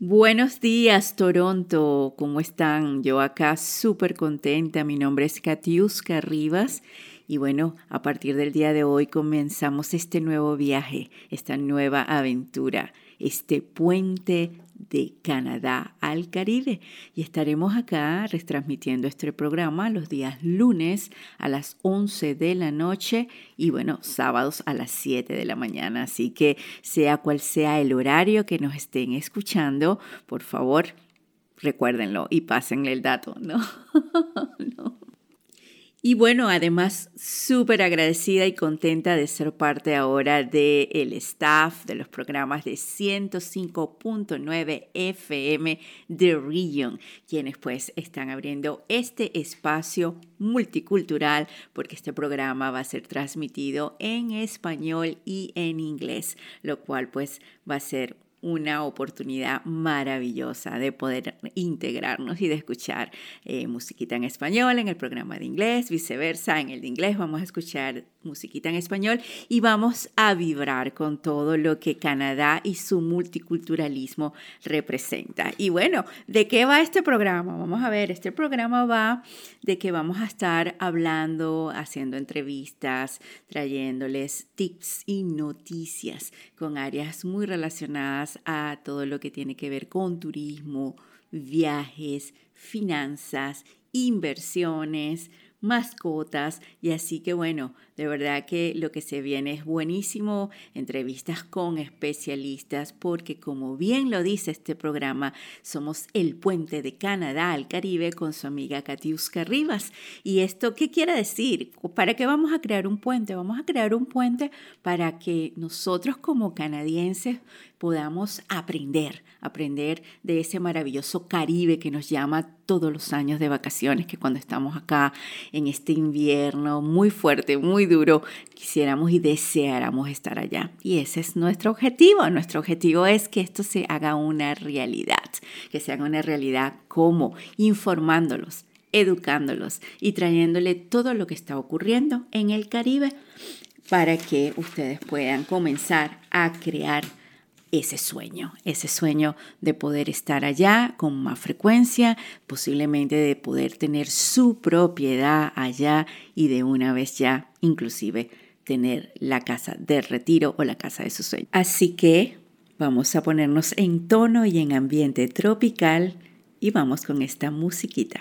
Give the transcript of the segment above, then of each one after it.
Buenos días, Toronto. ¿Cómo están? Yo acá súper contenta. Mi nombre es Katiuska Rivas. Y bueno, a partir del día de hoy comenzamos este nuevo viaje, esta nueva aventura, este puente de Canadá al Caribe. Y estaremos acá retransmitiendo este programa los días lunes a las 11 de la noche y bueno, sábados a las 7 de la mañana. Así que sea cual sea el horario que nos estén escuchando, por favor, recuérdenlo y pásenle el dato, ¿no? no. Y bueno, además súper agradecida y contenta de ser parte ahora del staff de los programas de 105.9 FM de Region, quienes pues están abriendo este espacio multicultural porque este programa va a ser transmitido en español y en inglés, lo cual pues va a ser una oportunidad maravillosa de poder integrarnos y de escuchar eh, musiquita en español en el programa de inglés, viceversa, en el de inglés. Vamos a escuchar musiquita en español y vamos a vibrar con todo lo que Canadá y su multiculturalismo representa. Y bueno, ¿de qué va este programa? Vamos a ver, este programa va de que vamos a estar hablando, haciendo entrevistas, trayéndoles tips y noticias con áreas muy relacionadas a todo lo que tiene que ver con turismo, viajes, finanzas, inversiones, mascotas y así que bueno, de verdad que lo que se viene es buenísimo, entrevistas con especialistas porque como bien lo dice este programa, somos el puente de Canadá al Caribe con su amiga Katiuska Rivas. ¿Y esto qué quiere decir? ¿Para qué vamos a crear un puente? Vamos a crear un puente para que nosotros como canadienses podamos aprender, aprender de ese maravilloso Caribe que nos llama todos los años de vacaciones, que cuando estamos acá en este invierno muy fuerte, muy duro, quisiéramos y deseáramos estar allá. Y ese es nuestro objetivo. Nuestro objetivo es que esto se haga una realidad, que se haga una realidad como informándolos, educándolos y trayéndole todo lo que está ocurriendo en el Caribe para que ustedes puedan comenzar a crear ese sueño, ese sueño de poder estar allá con más frecuencia, posiblemente de poder tener su propiedad allá y de una vez ya inclusive tener la casa de retiro o la casa de su sueño. Así que vamos a ponernos en tono y en ambiente tropical y vamos con esta musiquita.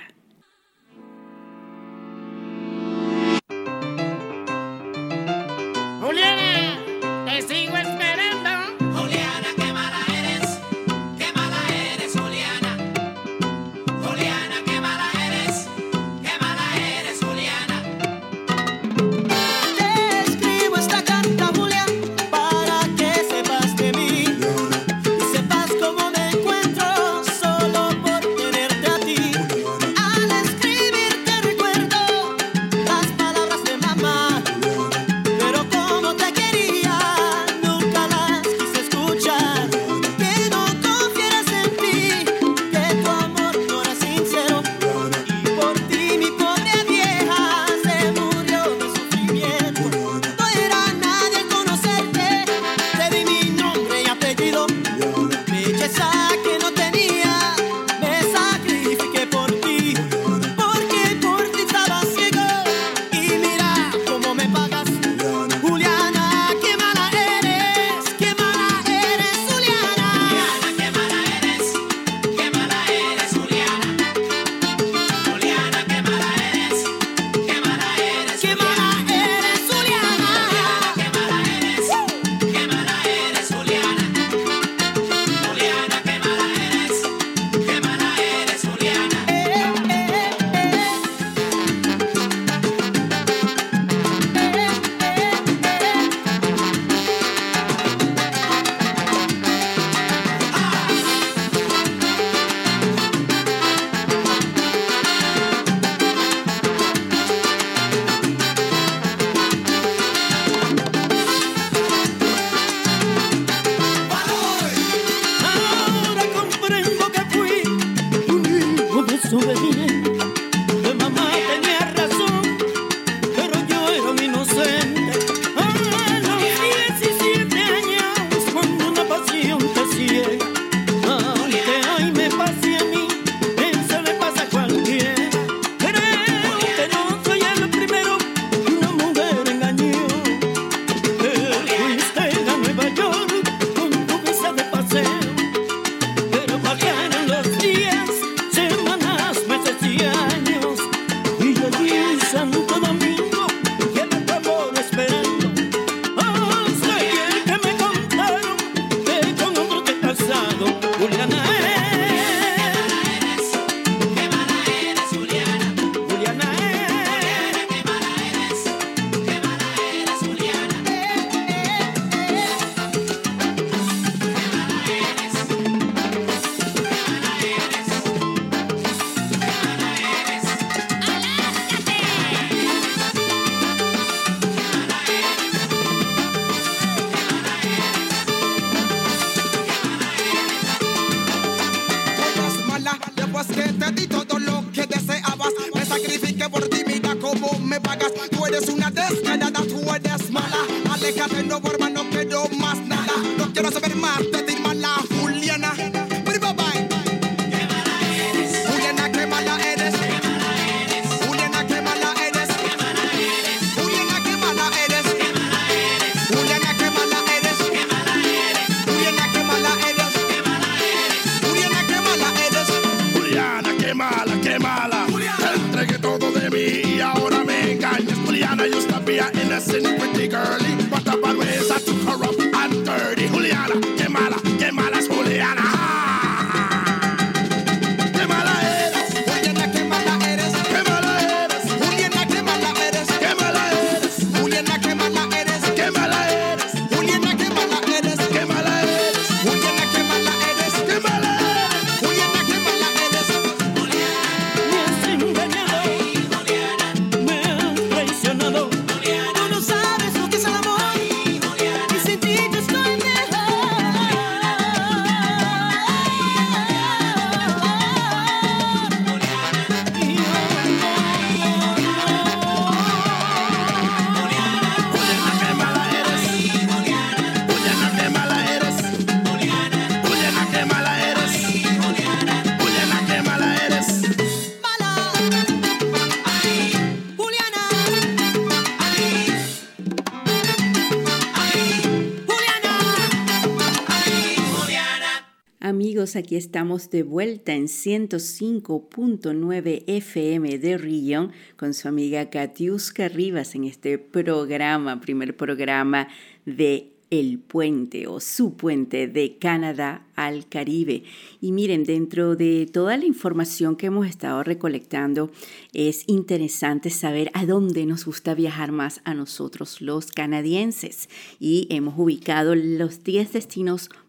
Aquí estamos de vuelta en 105.9 FM de Rillon con su amiga Katiuska Rivas en este programa, primer programa de El Puente o su puente de Canadá al Caribe. Y miren, dentro de toda la información que hemos estado recolectando, es interesante saber a dónde nos gusta viajar más a nosotros los canadienses. Y hemos ubicado los 10 destinos más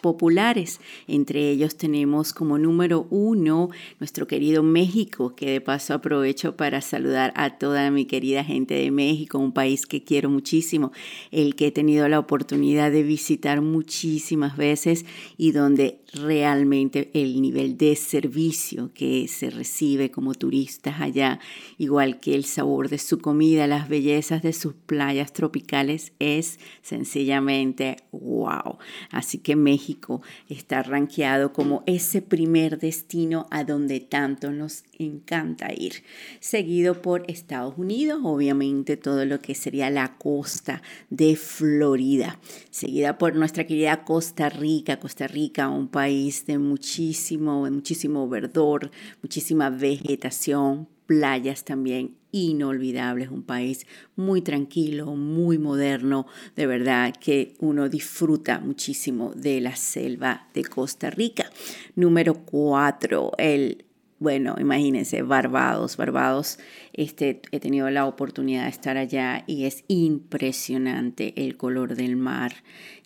populares. Entre ellos tenemos como número uno nuestro querido México, que de paso aprovecho para saludar a toda mi querida gente de México, un país que quiero muchísimo, el que he tenido la oportunidad de visitar muchísimas veces y donde realmente el nivel de servicio que se recibe como turistas allá, igual que el sabor de su comida, las bellezas de sus playas tropicales, es sencillamente wow. Así que México está rankeado como ese primer destino a donde tanto nos encanta ir, seguido por Estados Unidos, obviamente todo lo que sería la costa de Florida, seguida por nuestra querida Costa Rica, Costa Rica, un país de muchísimo, muchísimo verdor, muchísima vegetación, playas también inolvidables, un país muy tranquilo, muy moderno, de verdad que uno disfruta muchísimo de la selva de Costa Rica. Número cuatro, el bueno, imagínense, Barbados. Barbados, este, he tenido la oportunidad de estar allá y es impresionante el color del mar.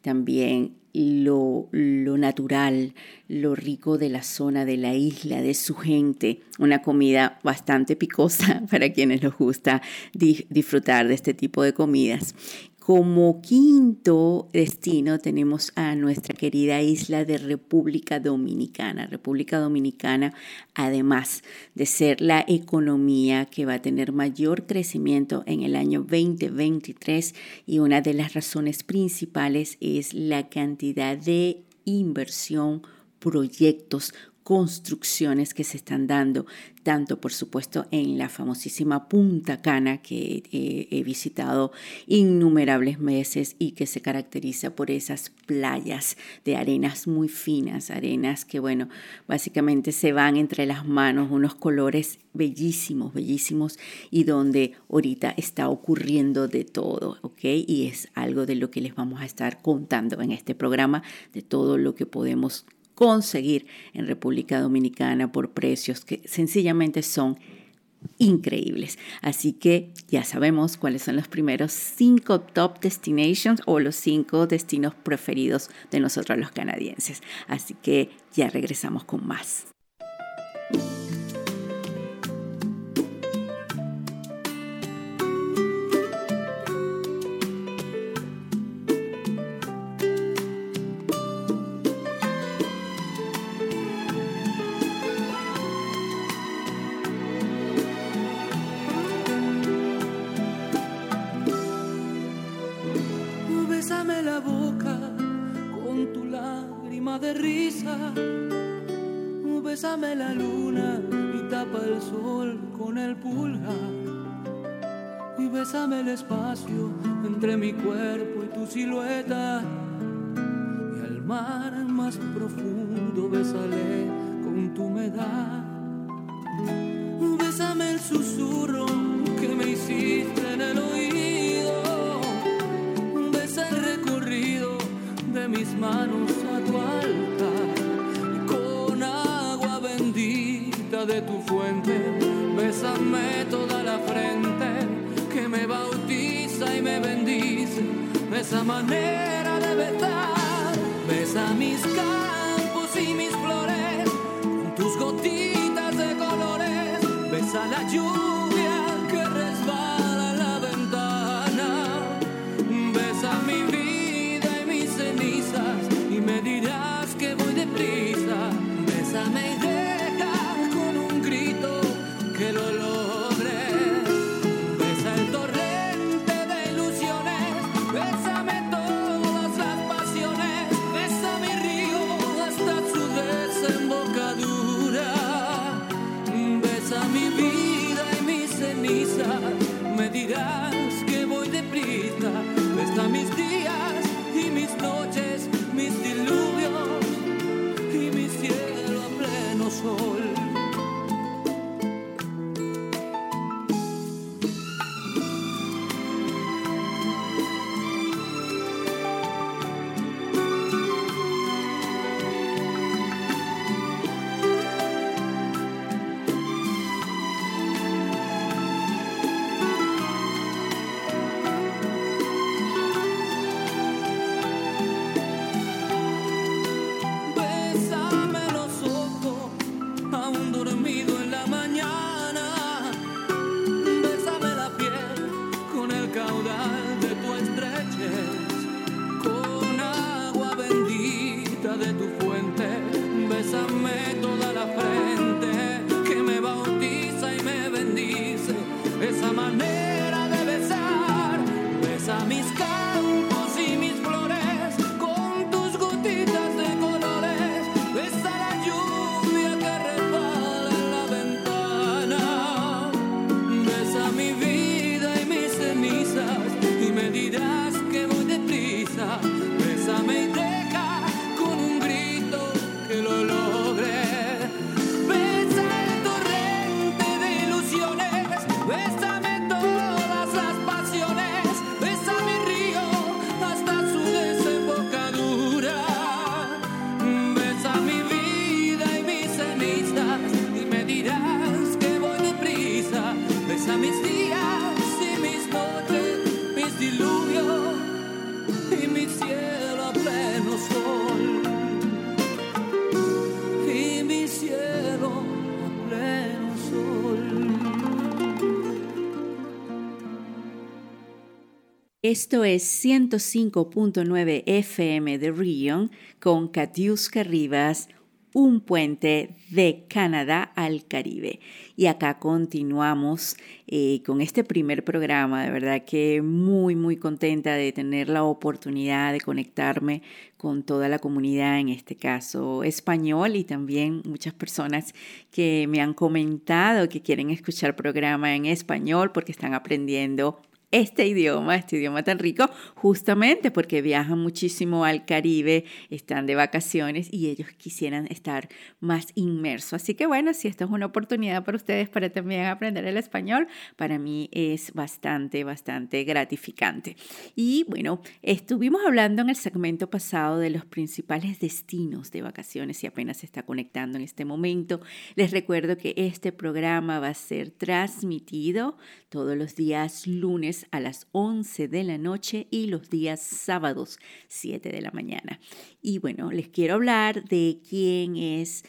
También lo, lo, natural, lo rico de la zona, de la isla, de su gente. Una comida bastante picosa para quienes les gusta disfrutar de este tipo de comidas. Como quinto destino tenemos a nuestra querida isla de República Dominicana. República Dominicana, además de ser la economía que va a tener mayor crecimiento en el año 2023 y una de las razones principales es la cantidad de inversión proyectos construcciones que se están dando, tanto por supuesto en la famosísima Punta Cana que eh, he visitado innumerables meses y que se caracteriza por esas playas de arenas muy finas, arenas que bueno, básicamente se van entre las manos, unos colores bellísimos, bellísimos y donde ahorita está ocurriendo de todo, ¿ok? Y es algo de lo que les vamos a estar contando en este programa, de todo lo que podemos conseguir en República Dominicana por precios que sencillamente son increíbles. Así que ya sabemos cuáles son los primeros cinco top destinations o los cinco destinos preferidos de nosotros los canadienses. Así que ya regresamos con más. Bésame la luna y tapa el sol con el pulgar. Y bésame el espacio entre mi cuerpo y tu silueta. Y al mar más profundo bésale con tu humedad. Bésame el susurro Esto es 105.9 FM de Rion con Katiuska Rivas, un puente de Canadá al Caribe. Y acá continuamos eh, con este primer programa. De verdad que muy, muy contenta de tener la oportunidad de conectarme con toda la comunidad, en este caso español, y también muchas personas que me han comentado que quieren escuchar programa en español porque están aprendiendo este idioma, este idioma tan rico, justamente porque viajan muchísimo al Caribe, están de vacaciones y ellos quisieran estar más inmersos. Así que bueno, si esta es una oportunidad para ustedes para también aprender el español, para mí es bastante, bastante gratificante. Y bueno, estuvimos hablando en el segmento pasado de los principales destinos de vacaciones y apenas se está conectando en este momento. Les recuerdo que este programa va a ser transmitido todos los días lunes a las 11 de la noche y los días sábados 7 de la mañana. Y bueno, les quiero hablar de quién es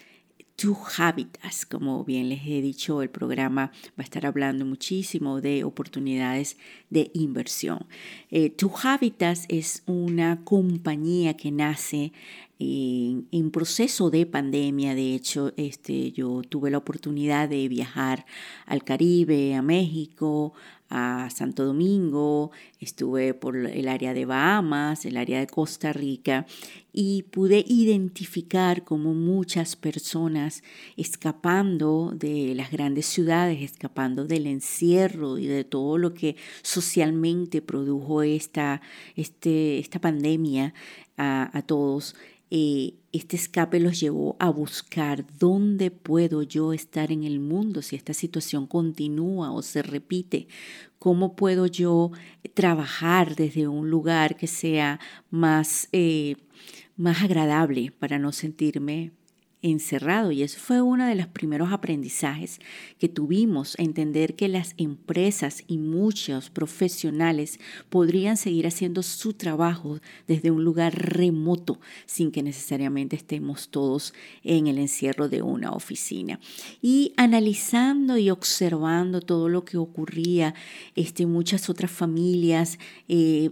Tu Habitas. Como bien les he dicho, el programa va a estar hablando muchísimo de oportunidades de inversión. Eh, tu Habitas es una compañía que nace en, en, proceso de pandemia. De hecho, este, yo tuve la oportunidad de viajar al Caribe, a México, a Santo Domingo, estuve por el área de Bahamas, el área de Costa Rica y pude identificar cómo muchas personas escapando de las grandes ciudades, escapando del encierro y de todo lo que socialmente produjo esta, este, esta pandemia a, a todos, este escape los llevó a buscar dónde puedo yo estar en el mundo si esta situación continúa o se repite, cómo puedo yo trabajar desde un lugar que sea más, eh, más agradable para no sentirme encerrado y eso fue uno de los primeros aprendizajes que tuvimos, entender que las empresas y muchos profesionales podrían seguir haciendo su trabajo desde un lugar remoto sin que necesariamente estemos todos en el encierro de una oficina. Y analizando y observando todo lo que ocurría, este, muchas otras familias, eh,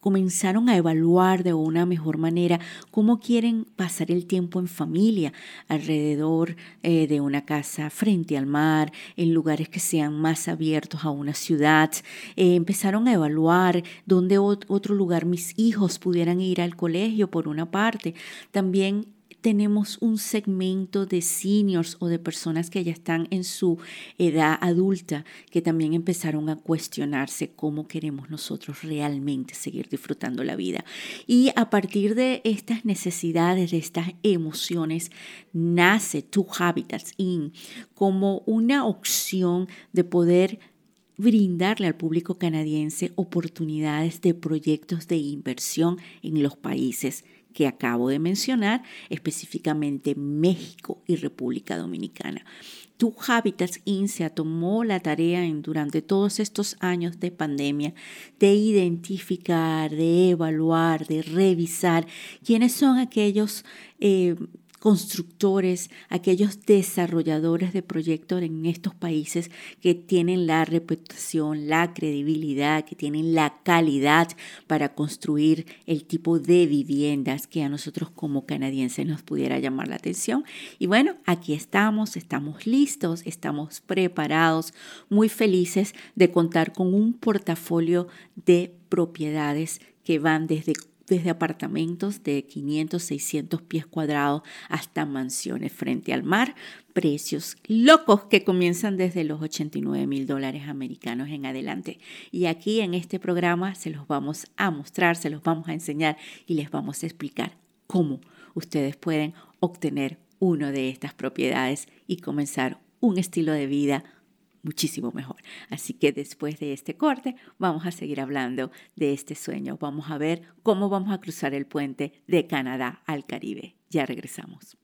comenzaron a evaluar de una mejor manera cómo quieren pasar el tiempo en familia, alrededor eh, de una casa, frente al mar, en lugares que sean más abiertos a una ciudad. Eh, empezaron a evaluar dónde otro lugar mis hijos pudieran ir al colegio por una parte. También tenemos un segmento de seniors o de personas que ya están en su edad adulta que también empezaron a cuestionarse cómo queremos nosotros realmente seguir disfrutando la vida. Y a partir de estas necesidades, de estas emociones, nace Two Habitats In como una opción de poder brindarle al público canadiense oportunidades de proyectos de inversión en los países que acabo de mencionar, específicamente México y República Dominicana. Tu Habitats IN tomó la tarea durante todos estos años de pandemia de identificar, de evaluar, de revisar quiénes son aquellos eh, constructores, aquellos desarrolladores de proyectos en estos países que tienen la reputación, la credibilidad, que tienen la calidad para construir el tipo de viviendas que a nosotros como canadienses nos pudiera llamar la atención. Y bueno, aquí estamos, estamos listos, estamos preparados, muy felices de contar con un portafolio de propiedades que van desde desde apartamentos de 500, 600 pies cuadrados hasta mansiones frente al mar, precios locos que comienzan desde los 89 mil dólares americanos en adelante. Y aquí en este programa se los vamos a mostrar, se los vamos a enseñar y les vamos a explicar cómo ustedes pueden obtener una de estas propiedades y comenzar un estilo de vida muchísimo mejor. Así que después de este corte vamos a seguir hablando de este sueño. Vamos a ver cómo vamos a cruzar el puente de Canadá al Caribe. Ya regresamos.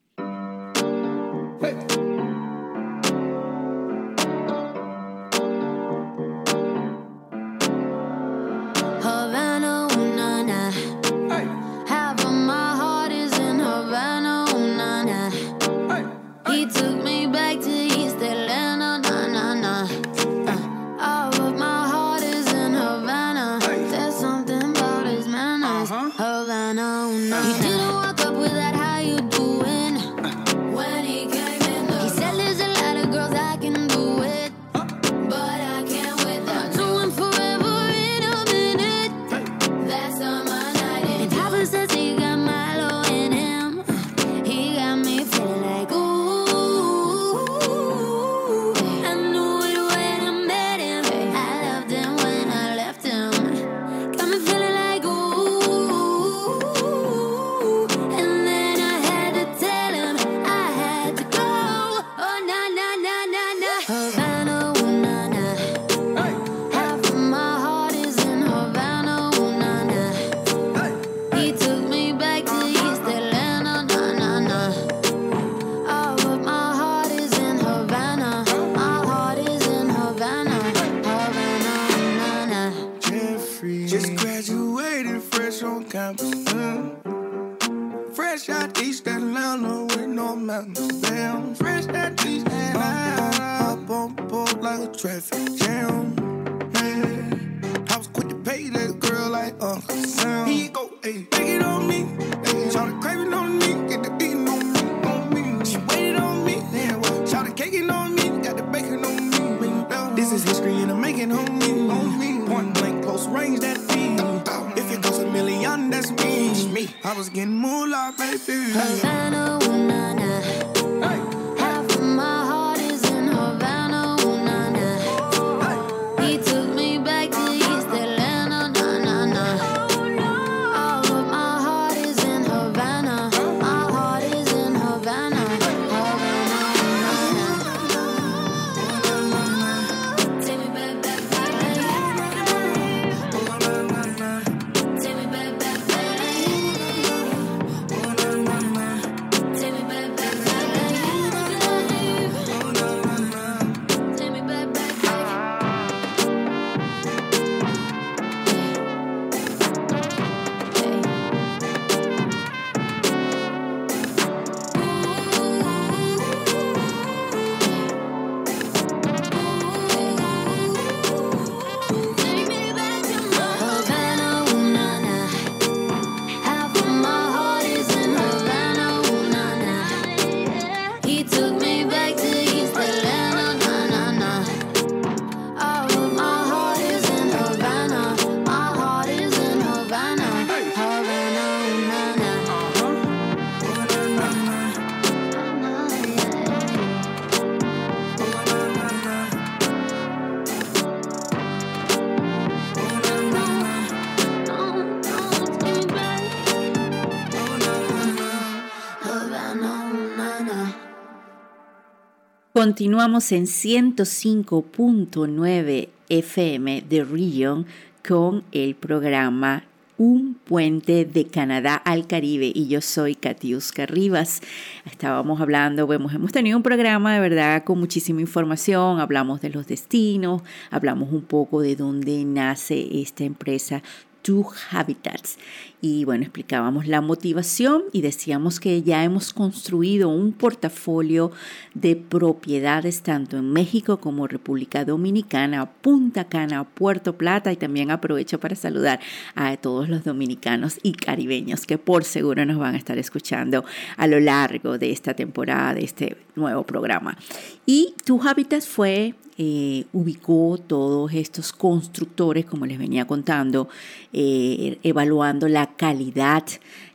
Continuamos en 105.9 FM de Region con el programa Un puente de Canadá al Caribe y yo soy Katiuska Rivas. Estábamos hablando, vemos, hemos tenido un programa de verdad con muchísima información, hablamos de los destinos, hablamos un poco de dónde nace esta empresa Two Habitats. Y bueno, explicábamos la motivación y decíamos que ya hemos construido un portafolio de propiedades tanto en México como República Dominicana, Punta Cana, Puerto Plata y también aprovecho para saludar a todos los dominicanos y caribeños que por seguro nos van a estar escuchando a lo largo de esta temporada, de este nuevo programa. Y Two Habitats fue eh, ubicó todos estos constructores, como les venía contando, eh, evaluando la calidad,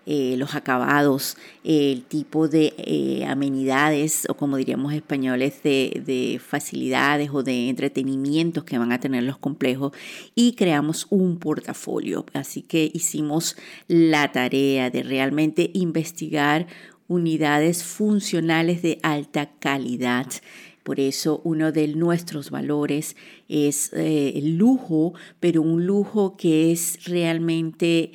eh, los acabados, el tipo de eh, amenidades o como diríamos españoles, de, de facilidades o de entretenimientos que van a tener los complejos y creamos un portafolio. Así que hicimos la tarea de realmente investigar unidades funcionales de alta calidad. Por eso uno de nuestros valores es eh, el lujo, pero un lujo que es realmente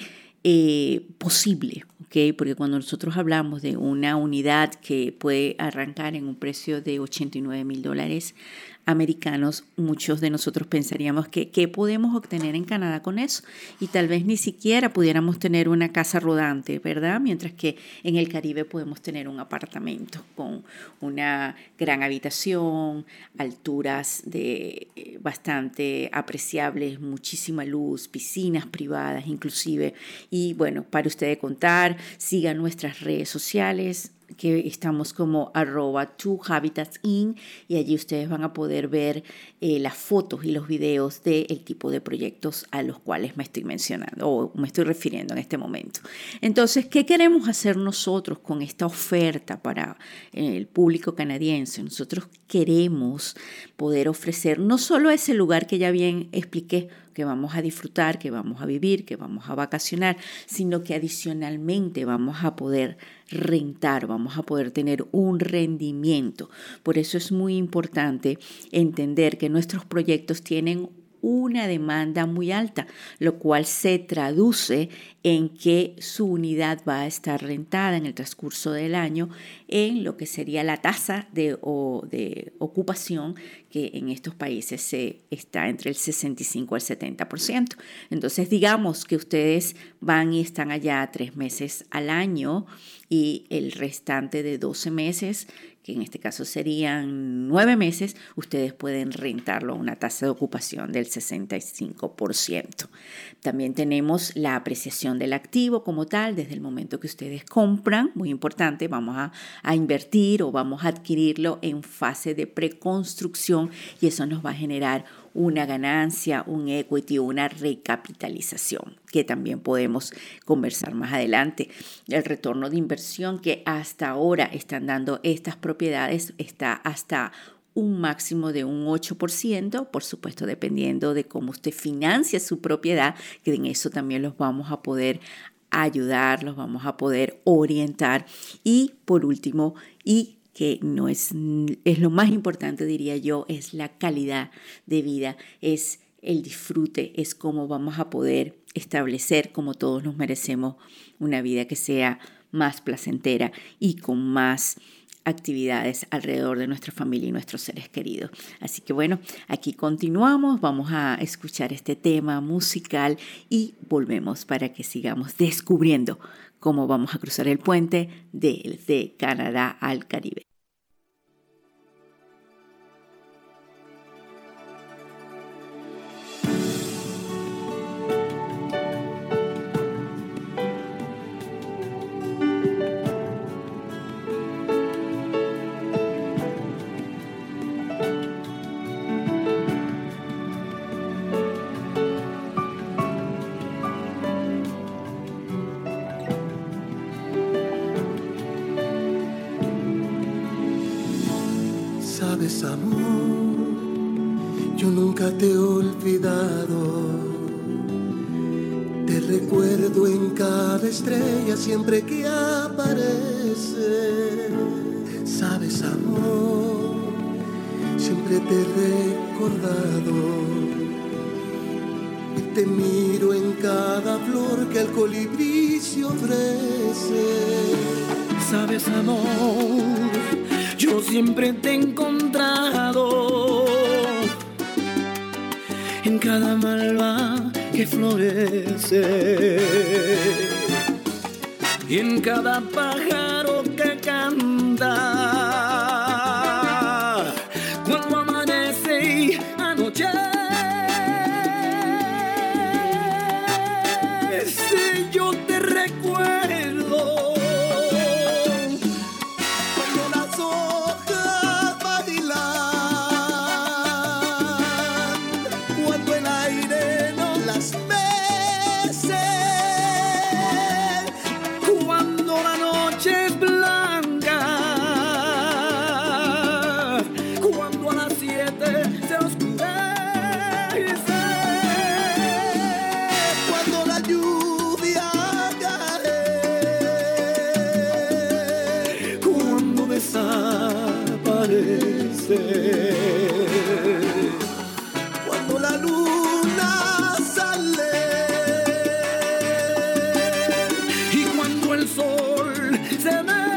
eh, posible. ¿ok? Porque cuando nosotros hablamos de una unidad que puede arrancar en un precio de 89 mil dólares americanos, muchos de nosotros pensaríamos que qué podemos obtener en Canadá con eso y tal vez ni siquiera pudiéramos tener una casa rodante, ¿verdad? Mientras que en el Caribe podemos tener un apartamento con una gran habitación, alturas de eh, bastante apreciables, muchísima luz, piscinas privadas inclusive y bueno, para ustedes contar, sigan nuestras redes sociales, que estamos como arroba two in y allí ustedes van a poder ver eh, las fotos y los videos del tipo de proyectos a los cuales me estoy mencionando o me estoy refiriendo en este momento. Entonces, ¿qué queremos hacer nosotros con esta oferta para eh, el público canadiense? Nosotros queremos poder ofrecer no solo ese lugar que ya bien expliqué, que vamos a disfrutar, que vamos a vivir, que vamos a vacacionar, sino que adicionalmente vamos a poder rentar, vamos a poder tener un rendimiento. Por eso es muy importante entender que nuestros proyectos tienen una demanda muy alta, lo cual se traduce en que su unidad va a estar rentada en el transcurso del año en lo que sería la tasa de, de ocupación que en estos países se está entre el 65 al 70%. Entonces digamos que ustedes van y están allá tres meses al año y el restante de 12 meses que en este caso serían nueve meses, ustedes pueden rentarlo a una tasa de ocupación del 65%. También tenemos la apreciación del activo como tal, desde el momento que ustedes compran, muy importante, vamos a, a invertir o vamos a adquirirlo en fase de preconstrucción y eso nos va a generar una ganancia, un equity, una recapitalización, que también podemos conversar más adelante. El retorno de inversión que hasta ahora están dando estas propiedades está hasta un máximo de un 8%, por supuesto dependiendo de cómo usted financia su propiedad, que en eso también los vamos a poder ayudar, los vamos a poder orientar. Y por último, y que no es, es lo más importante, diría yo, es la calidad de vida, es el disfrute, es cómo vamos a poder establecer, como todos nos merecemos, una vida que sea más placentera y con más actividades alrededor de nuestra familia y nuestros seres queridos. Así que bueno, aquí continuamos, vamos a escuchar este tema musical y volvemos para que sigamos descubriendo cómo vamos a cruzar el puente de, Canadá al Caribe. Te he olvidado. Te recuerdo en cada estrella siempre que aparece. Sabes, amor, siempre te he recordado. Y te miro en cada flor que el colibrí se ofrece. Sabes, amor, yo siempre te he cada malva que florece. Y en cada pájaro Summer.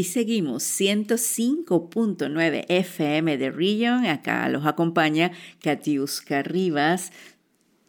Aquí seguimos 105.9 FM de Region. Acá los acompaña Katiuska Rivas,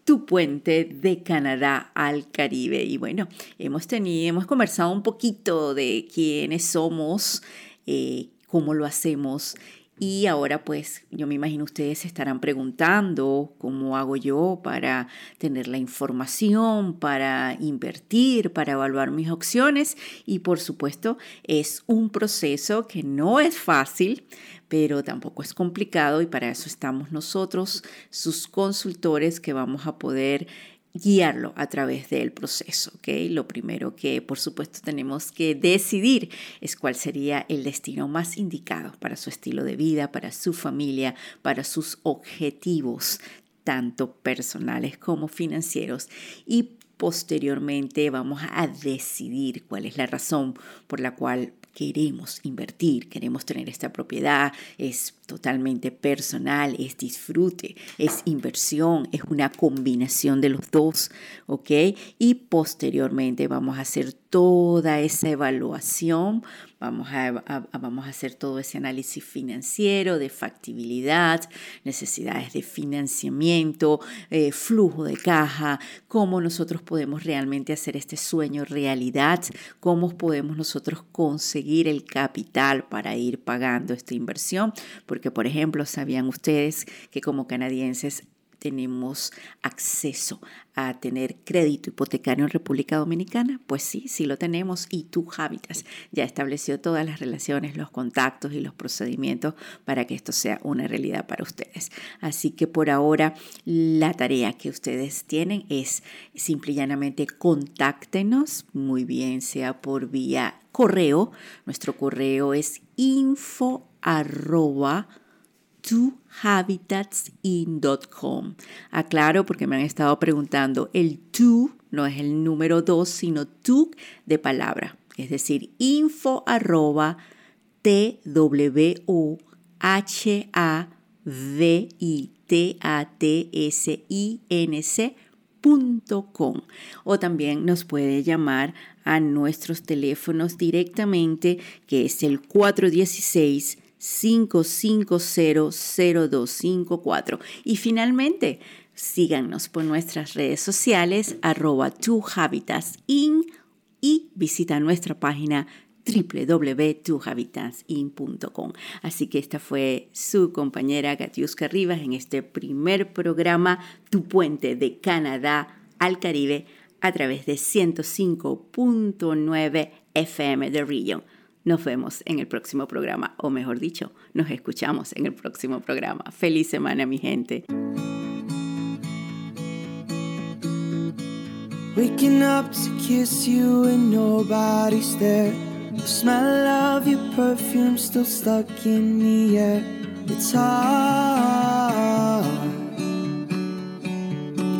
tu puente de Canadá al Caribe. Y bueno, hemos tenido, hemos conversado un poquito de quiénes somos, eh, cómo lo hacemos Y ahora pues yo me imagino ustedes se estarán preguntando cómo hago yo para tener la información, para invertir, para evaluar mis opciones. Y por supuesto es un proceso que no es fácil, pero tampoco es complicado y para eso estamos nosotros, sus consultores que vamos a poder guiarlo a través del proceso. ¿ok? Lo primero que por supuesto tenemos que decidir es cuál sería el destino más indicado para su estilo de vida, para su familia, para sus objetivos, tanto personales como financieros. Y posteriormente vamos a decidir cuál es la razón por la cual queremos invertir, queremos tener esta propiedad, es totalmente personal, es disfrute, es inversión, es una combinación de los dos, ¿ok? Y posteriormente vamos a hacer toda esa evaluación, vamos a, vamos a hacer todo ese análisis financiero de factibilidad, necesidades de financiamiento, eh, flujo de caja, cómo nosotros podemos realmente hacer este sueño realidad, cómo podemos nosotros conseguir el capital para ir pagando esta inversión, porque por ejemplo, ¿sabían ustedes que como canadienses tenemos acceso a tener crédito hipotecario en República Dominicana? Pues sí, sí lo tenemos y tú Habitas ya estableció todas las relaciones, los contactos y los procedimientos para que esto sea una realidad para ustedes. Así que por ahora la tarea que ustedes tienen es simple y llanamente contáctenos, muy bien sea por vía correo. Nuestro correo es info arroba tohabitatsin.com. Aclaro porque me han estado preguntando, el to no es el número 2, sino to de palabra, es decir, info arroba t w o h a v i t a t s i o también nos puede llamar a nuestros teléfonos directamente que es el 416 5500254. Y finalmente, síganos por nuestras redes sociales arroba tuhabitasin y visita nuestra página www.tuhabitasin.com. Así que esta fue su compañera Gatiuska Rivas en este primer programa Tu Puente de Canadá al Caribe a través de 105.9 FM de Region. Nos vemos en el próximo programa, o mejor dicho, nos escuchamos en el próximo programa. Feliz semana, mi gente. Waking up to kiss you and nobody's there. The smell of your perfume still stuck in the air. It's hard.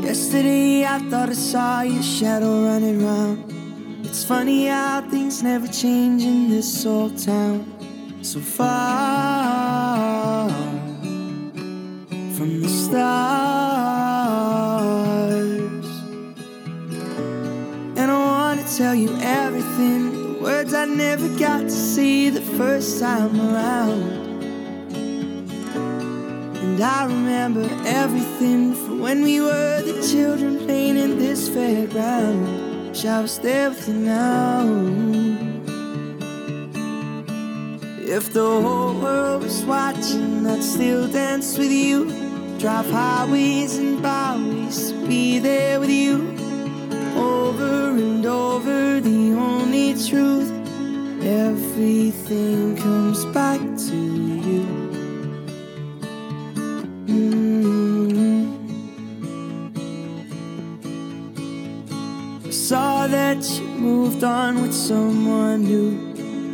Yesterday I thought I saw your shadow running round. It's funny how things never change in this old town. So far from the stars. And I wanna tell you everything. The words I never got to see the first time around. And I remember everything from when we were the children playing in this fairground. Shall I stay with you now? If the whole world was watching, I'd still dance with you. Drive highways and byways be there with you. Over and over, the only truth. Everything comes back to you. That you moved on with someone new.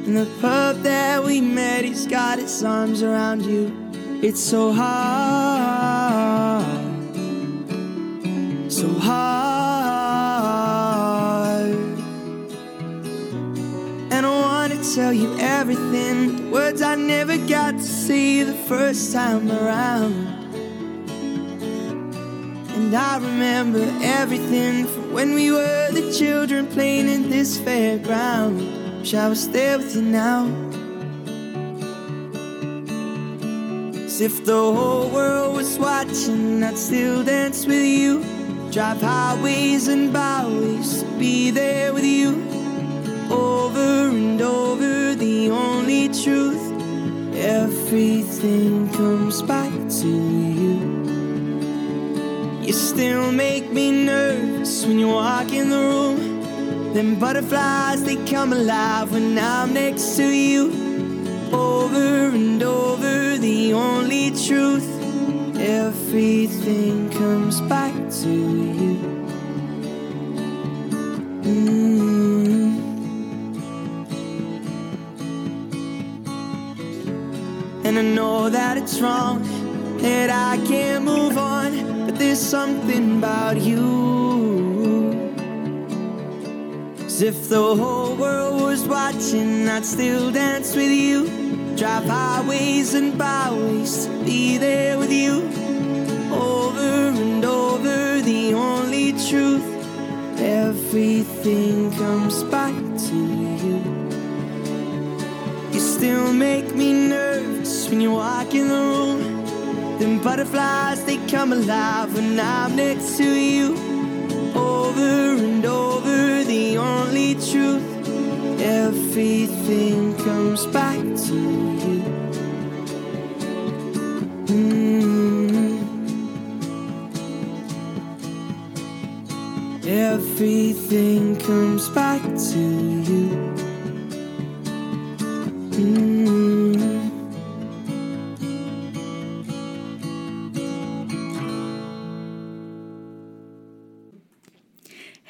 And the pub that we met, he's got his arms around you. It's so hard, so hard. And I wanna tell you everything, the words I never got to see the first time around. And I remember everything when we were the children playing in this fairground. Shall I stay with you now? As if the whole world was watching, I'd still dance with you. Drive highways and byways be there with you. Over and over, the only truth. Everything comes back to you. You still make me nervous when you walk in the room. Them butterflies, they come alive when I'm next to you. Over and over, the only truth. Everything comes back to you. Mm. And I know that it's wrong, that I can't move on, there's something about you. As if the whole world was watching, I'd still dance with you. Drive highways and byways to be there with you. Over and over, the only truth. Everything comes back to you. You still make me nervous when you walk in the room. Them butterflies, they come alive when I'm next to you. Over and over, the only truth. Everything comes back to you. Mm. Everything comes back to you.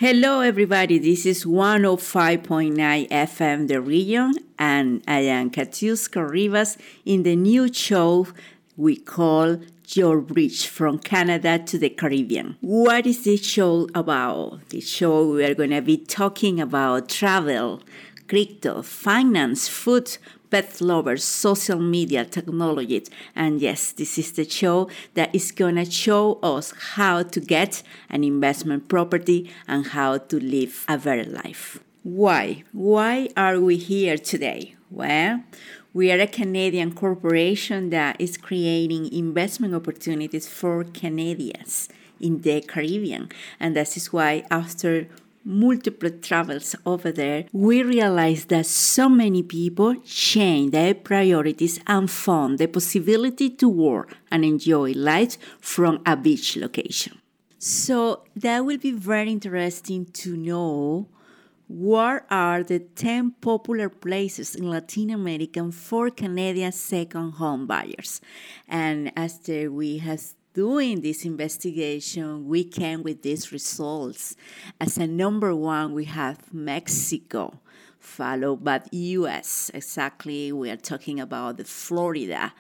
Hello, everybody. This is 105.9 FM, the region, and I am Katiuska Rivas in the new show we call Your Bridge from Canada to the Caribbean. What is this show about? This show we are going to be talking about travel, crypto, finance, food, pet lovers, social media, technology. And yes, this is the show that is to show us how to get an investment property and how to live a better life. Why? Why are we here today? Well, we are a Canadian corporation that is creating investment opportunities for Canadians in the Caribbean. And that is why, after multiple travels over there, we realized that so many people change their priorities and found the possibility to work and enjoy life from a beach location. So that will be very interesting to know what are the 10 popular places in Latin America for Canadian second home buyers. And after we have doing this investigation, we came with these results. As a number one, we have Mexico, followed by US. Exactly, we are talking about the Florida,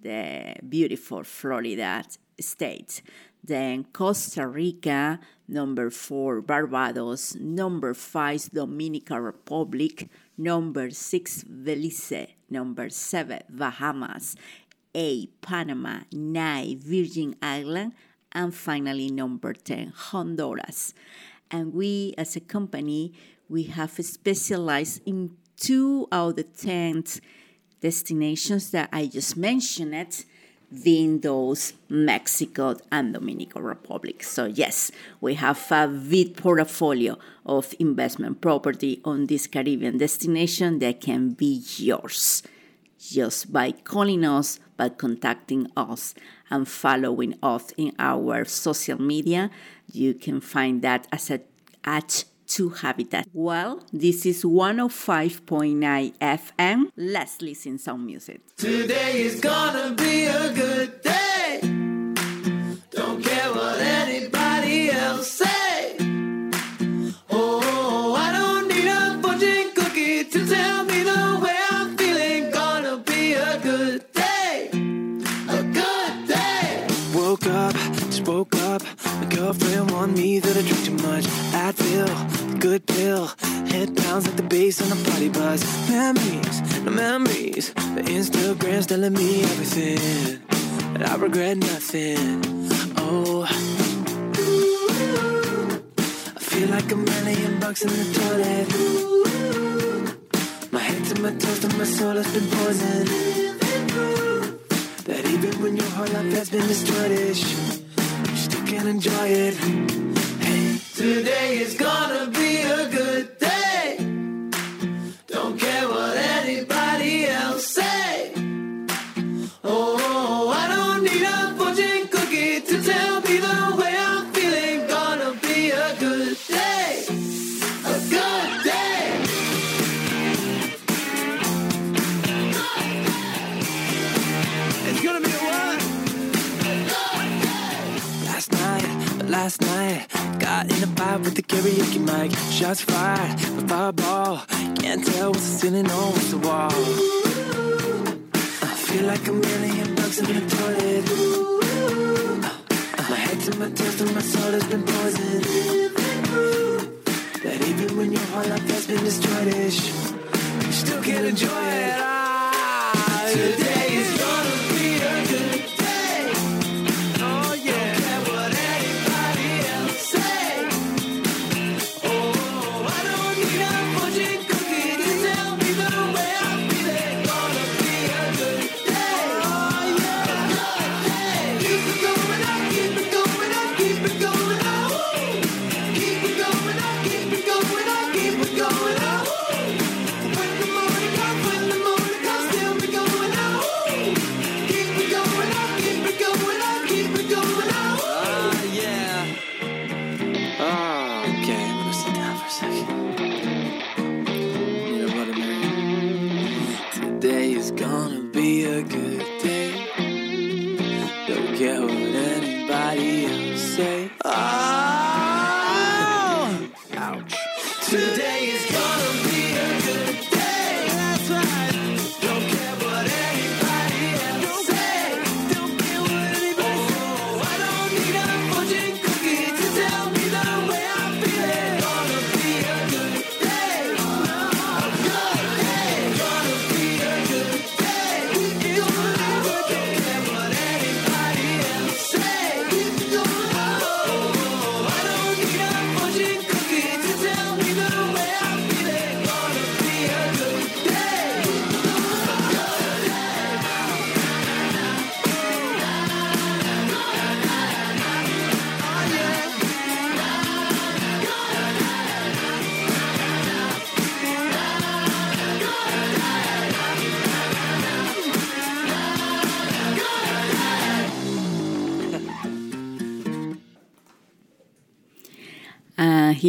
the beautiful Florida state. Then Costa Rica, number four, Barbados, number five, Dominican Republic, number six, Belize, number seven, Bahamas, eight, Panama, nine, Virgin Island, and finally number 10, Honduras. And we, as a company, we have specialized in two out of the 10 destinations that I just mentioned being those Mexico and Dominican Republic. So yes, we have a big portfolio of investment property on this Caribbean destination that can be yours just by calling us, by contacting us and following us in our social media. You can find that as a at to Habitat. Well, this is 105.9 FM. Let's listen some music. Today is gonna be a good day. Woke up. My girlfriend warned me that I drink too much. Advil, good pill. Head pounds like the bass on a party bus. Memories, no memories. The Instagram's telling me everything. But I regret nothing. Oh. I feel like a million bucks in the toilet. My head to my toes to my soul has been poisoned. That even when your whole life has been destroyed, can enjoy it. Hey, today is gonna be last night. Got in a fight with the karaoke mic. Shots fired, a fireball. Can't tell what's the ceiling or what's the wall. I feel like a million bucks in the toilet. My head to my toes and my soul has been poisoned. That even when your whole life has been destroyed-ish, you still can't enjoy it. Ah, today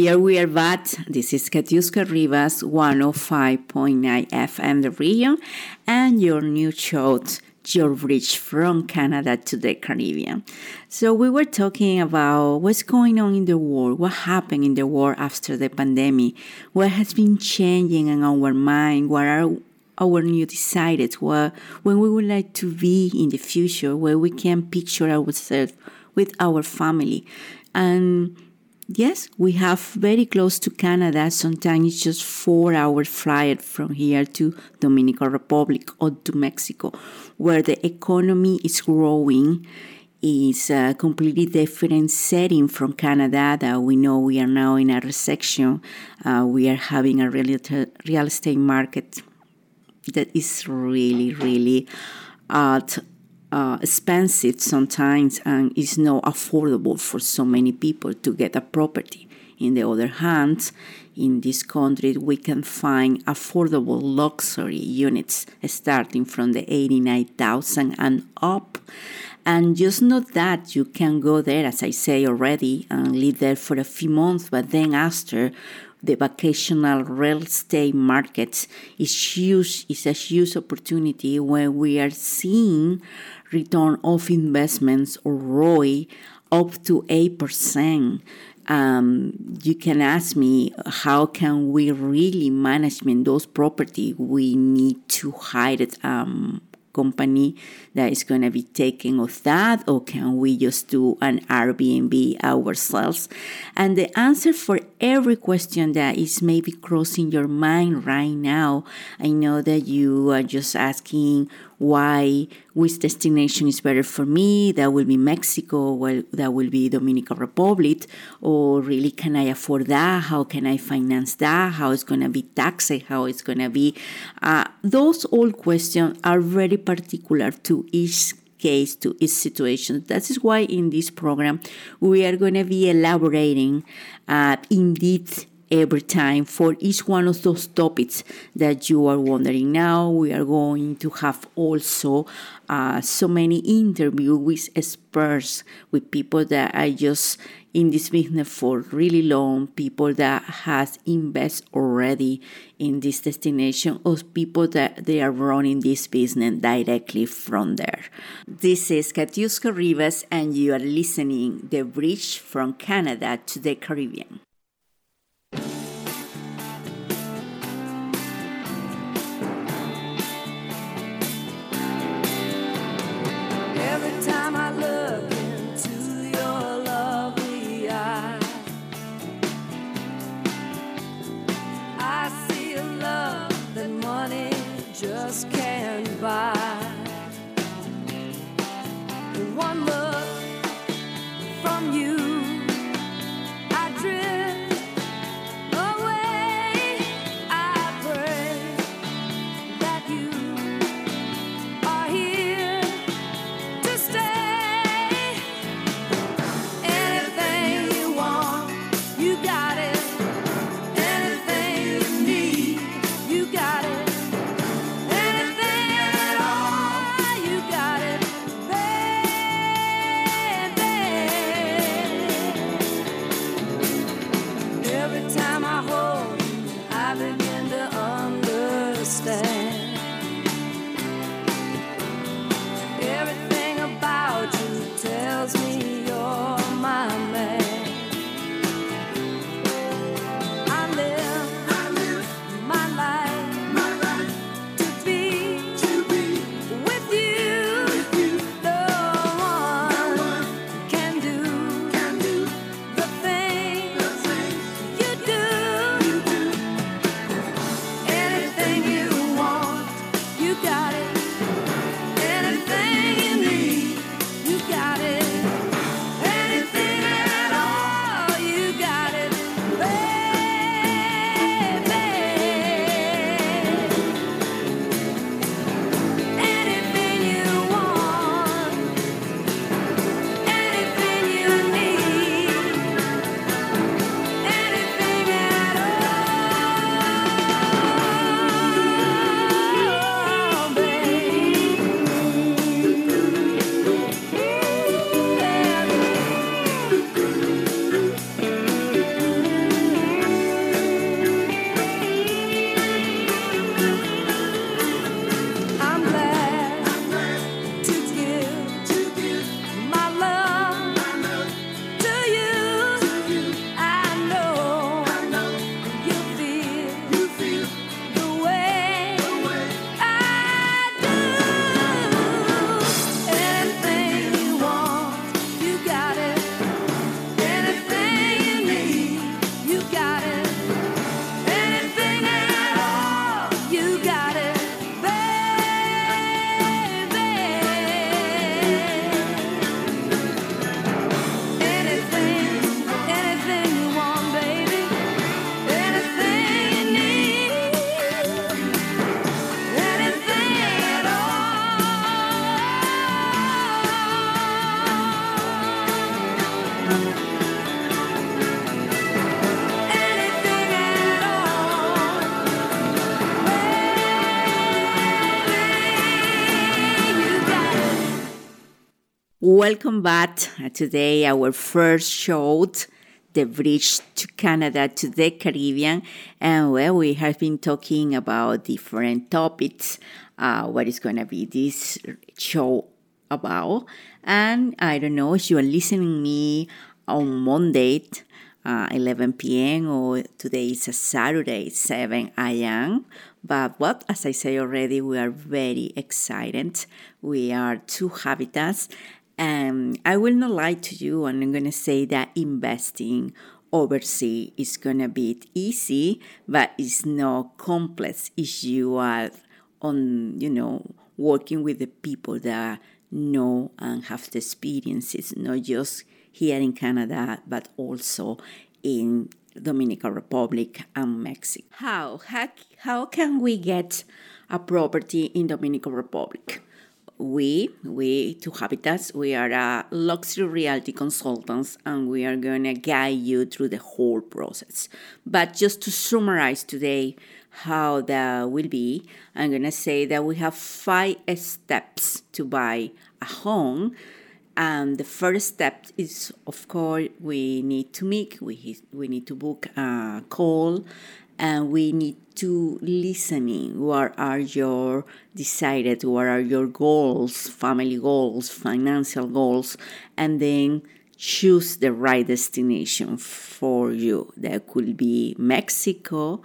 here we are back. This is Katiuska Rivas, 105.9 FM The Region, and your new show, Your Bridge from Canada to the Caribbean. So we were talking about what's going on in the world, what happened in the world after the pandemic, what has been changing in our mind, what are our new decided, what, when we would like to be in the future, where we can picture ourselves with our family. And Yes, we have very close to Canada. Sometimes it's just four hour flight from here to Dominican Republic or to Mexico, where the economy is growing. It's a completely different setting from Canada that we know we are now in a recession. Uh, we are having a real, real estate market that is really, really at uh, expensive sometimes and is not affordable for so many people to get a property. In the other hand, in this country, we can find affordable luxury units starting from the 89,000 and up. And just not that you can go there, as I say already, and live there for a few months, but then after the vacational real estate market is huge is a huge opportunity where we are seeing return of investments or ROI up to 8%. Um, you can ask me how can we really management those property we need to hire it um, company that is going to be taking of that or can we just do an airbnb ourselves and the answer for every question that is maybe crossing your mind right now i know that you are just asking why which destination is better for me that will be mexico well that will be dominican republic or really can i afford that? How can i finance that? How it's going to be taxed how it's going to be uh, those all questions are very particular to each case to each situation. That is why in this program we are going to be elaborating uh, in depth every time for each one of those topics that you are wondering. Now we are going to have also uh, so many interviews with experts, with people that are just in this business for really long, people that has invest already in this destination, or people that they are running this business directly from there. This is Katiuska Rivas, and you are listening the bridge from Canada to the Caribbean. by. Welcome back. Today, our first show, The Bridge to Canada to the Caribbean. And well, we have been talking about different topics. Uh, what is going to be this show about? And I don't know if you are listening me on Monday, uh, 11 p.m. or today is a Saturday, 7 a.m. But what, as I say already, we are very excited. We are two habitats and I will not lie to you, and I'm going to say that investing overseas is going to be easy, but it's not complex if you are on, you know, working with the people that know and have the experiences, not just here in Canada, but also in Dominican Republic and Mexico. How? How, how can we get a property in Dominican Republic? We, we, to Habitats, we are a luxury reality consultants and we are going to guide you through the whole process. But just to summarize today how that will be, I'm going to say that we have five steps to buy a home. And the first step is, of course, we need to meet, we, we need to book a call and we need to listening what are your decided what are your goals family goals financial goals and then choose the right destination for you. That could be mexico.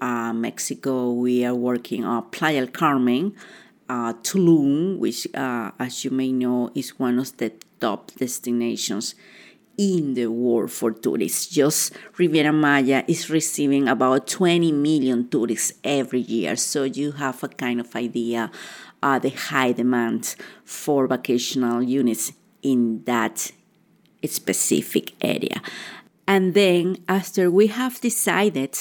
Uh, mexico we are working on playa del carmen uh, tulum which uh, as you may know is one of the top destinations in the world for tourists. Just Riviera Maya is receiving about 20 million tourists every year. So you have a kind of idea uh, the high demand for vacational units in that specific area. And then after we have decided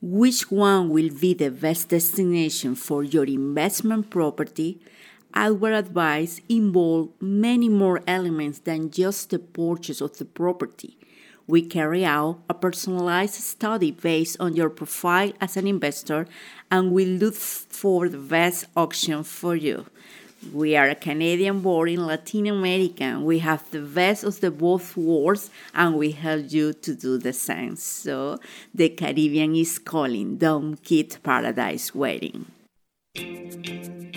which one will be the best destination for your investment property, our advice involve many more elements than just the purchase of the property. We carry out a personalized study based on your profile as an investor and we look for the best option for you. We are a Canadian born in Latin America. We have the best of the both worlds and we help you to do the same. So the Caribbean is calling. Don't keep paradise waiting. Mm-hmm.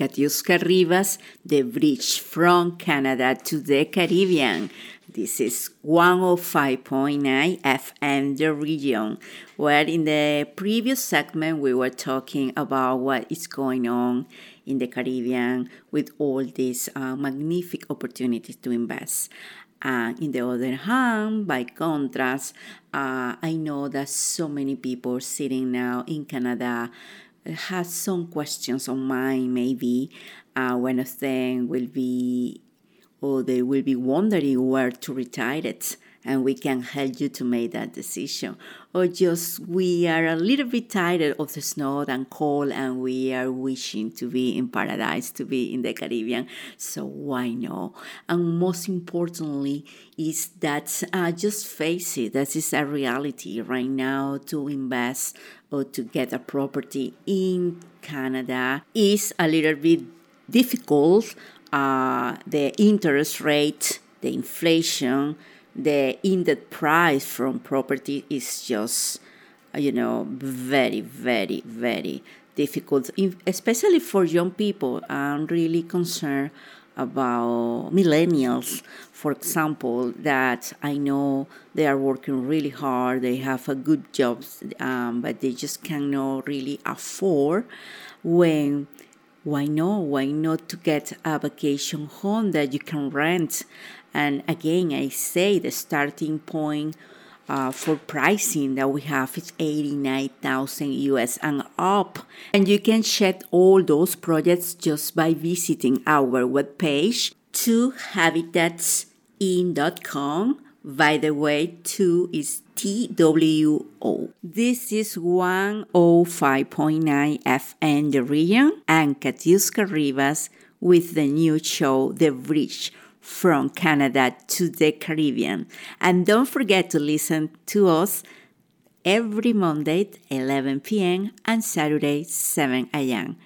Katiuska Rivas, the bridge from Canada to the Caribbean. This is 105.9 FM, the region, where in the previous segment we were talking about what is going on in the Caribbean with all these uh, magnificent opportunities to invest. And in the other hand, by contrast, uh, I know that so many people sitting now in Canada has some questions on mind. Maybe uh, one of them will be, or they will be wondering where to retire it, and we can help you to make that decision. Or just we are a little bit tired of the snow and cold, and we are wishing to be in paradise, to be in the Caribbean. So why not? And most importantly, is that uh, just face it. this is a reality right now to invest or to get a property in Canada is a little bit difficult. Uh, the interest rate, the inflation, the index price from property is just, you know, very, very, very difficult, especially for young people. I'm really concerned about millennials, for example, that I know they are working really hard, they have a good jobs, um, but they just cannot really afford when why not? Why not to get a vacation home that you can rent? And again i say the starting point uh, for pricing that we have is 89,000 US and up. And you can check all those projects just by visiting our webpage to habitatsinn.com. By the way, two is TWO. This is 105.9 FM The Region and Katiuska Rivas with the new show The Bridge from Canada to the Caribbean. And don't forget to listen to us every Monday 11 p.m. and Saturday 7 a.m.